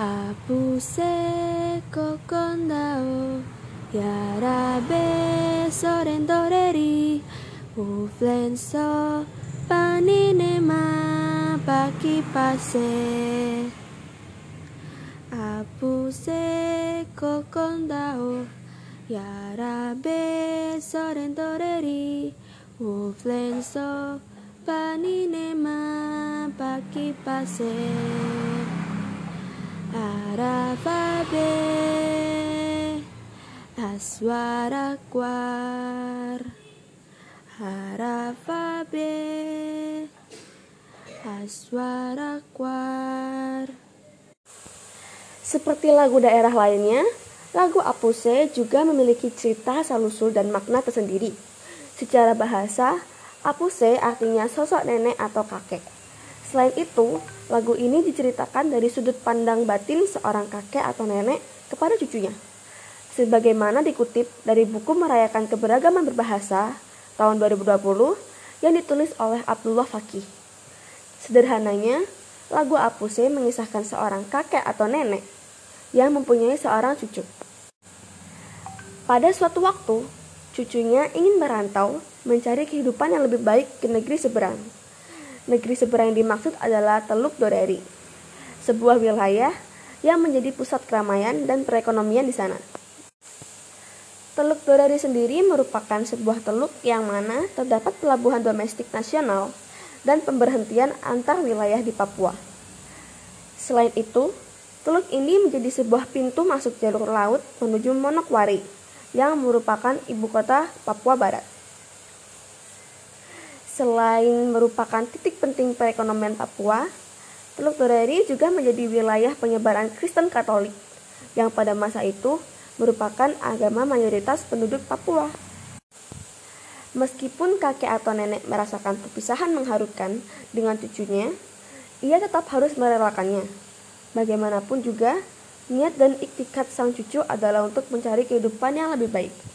Apuse kokondao Yarabe sorendoreri Uflenso paninema paki pase. Apuse kokondao Yarabe sorendoreri Uflenso paninema paki pase Arafabe Aswara kwar Harafabe Aswara kwar Seperti lagu daerah lainnya, lagu Apuse juga memiliki cerita salusul dan makna tersendiri. Secara bahasa, Apuse artinya sosok nenek atau kakek. Selain itu, lagu ini diceritakan dari sudut pandang batin seorang kakek atau nenek kepada cucunya. Sebagaimana dikutip dari buku Merayakan Keberagaman Berbahasa tahun 2020 yang ditulis oleh Abdullah Fakih. Sederhananya, lagu Apuse mengisahkan seorang kakek atau nenek yang mempunyai seorang cucu. Pada suatu waktu, cucunya ingin merantau mencari kehidupan yang lebih baik ke negeri seberang. Negeri seberang yang dimaksud adalah Teluk Doreri, sebuah wilayah yang menjadi pusat keramaian dan perekonomian di sana. Teluk Doreri sendiri merupakan sebuah teluk yang mana terdapat pelabuhan domestik nasional dan pemberhentian antar wilayah di Papua. Selain itu, teluk ini menjadi sebuah pintu masuk jalur laut menuju Monokwari yang merupakan ibu kota Papua Barat. Selain merupakan titik penting perekonomian Papua, Teluk Doreri juga menjadi wilayah penyebaran Kristen Katolik yang pada masa itu merupakan agama mayoritas penduduk Papua. Meskipun kakek atau nenek merasakan perpisahan mengharukan dengan cucunya, ia tetap harus merelakannya. Bagaimanapun juga, niat dan iktikat sang cucu adalah untuk mencari kehidupan yang lebih baik.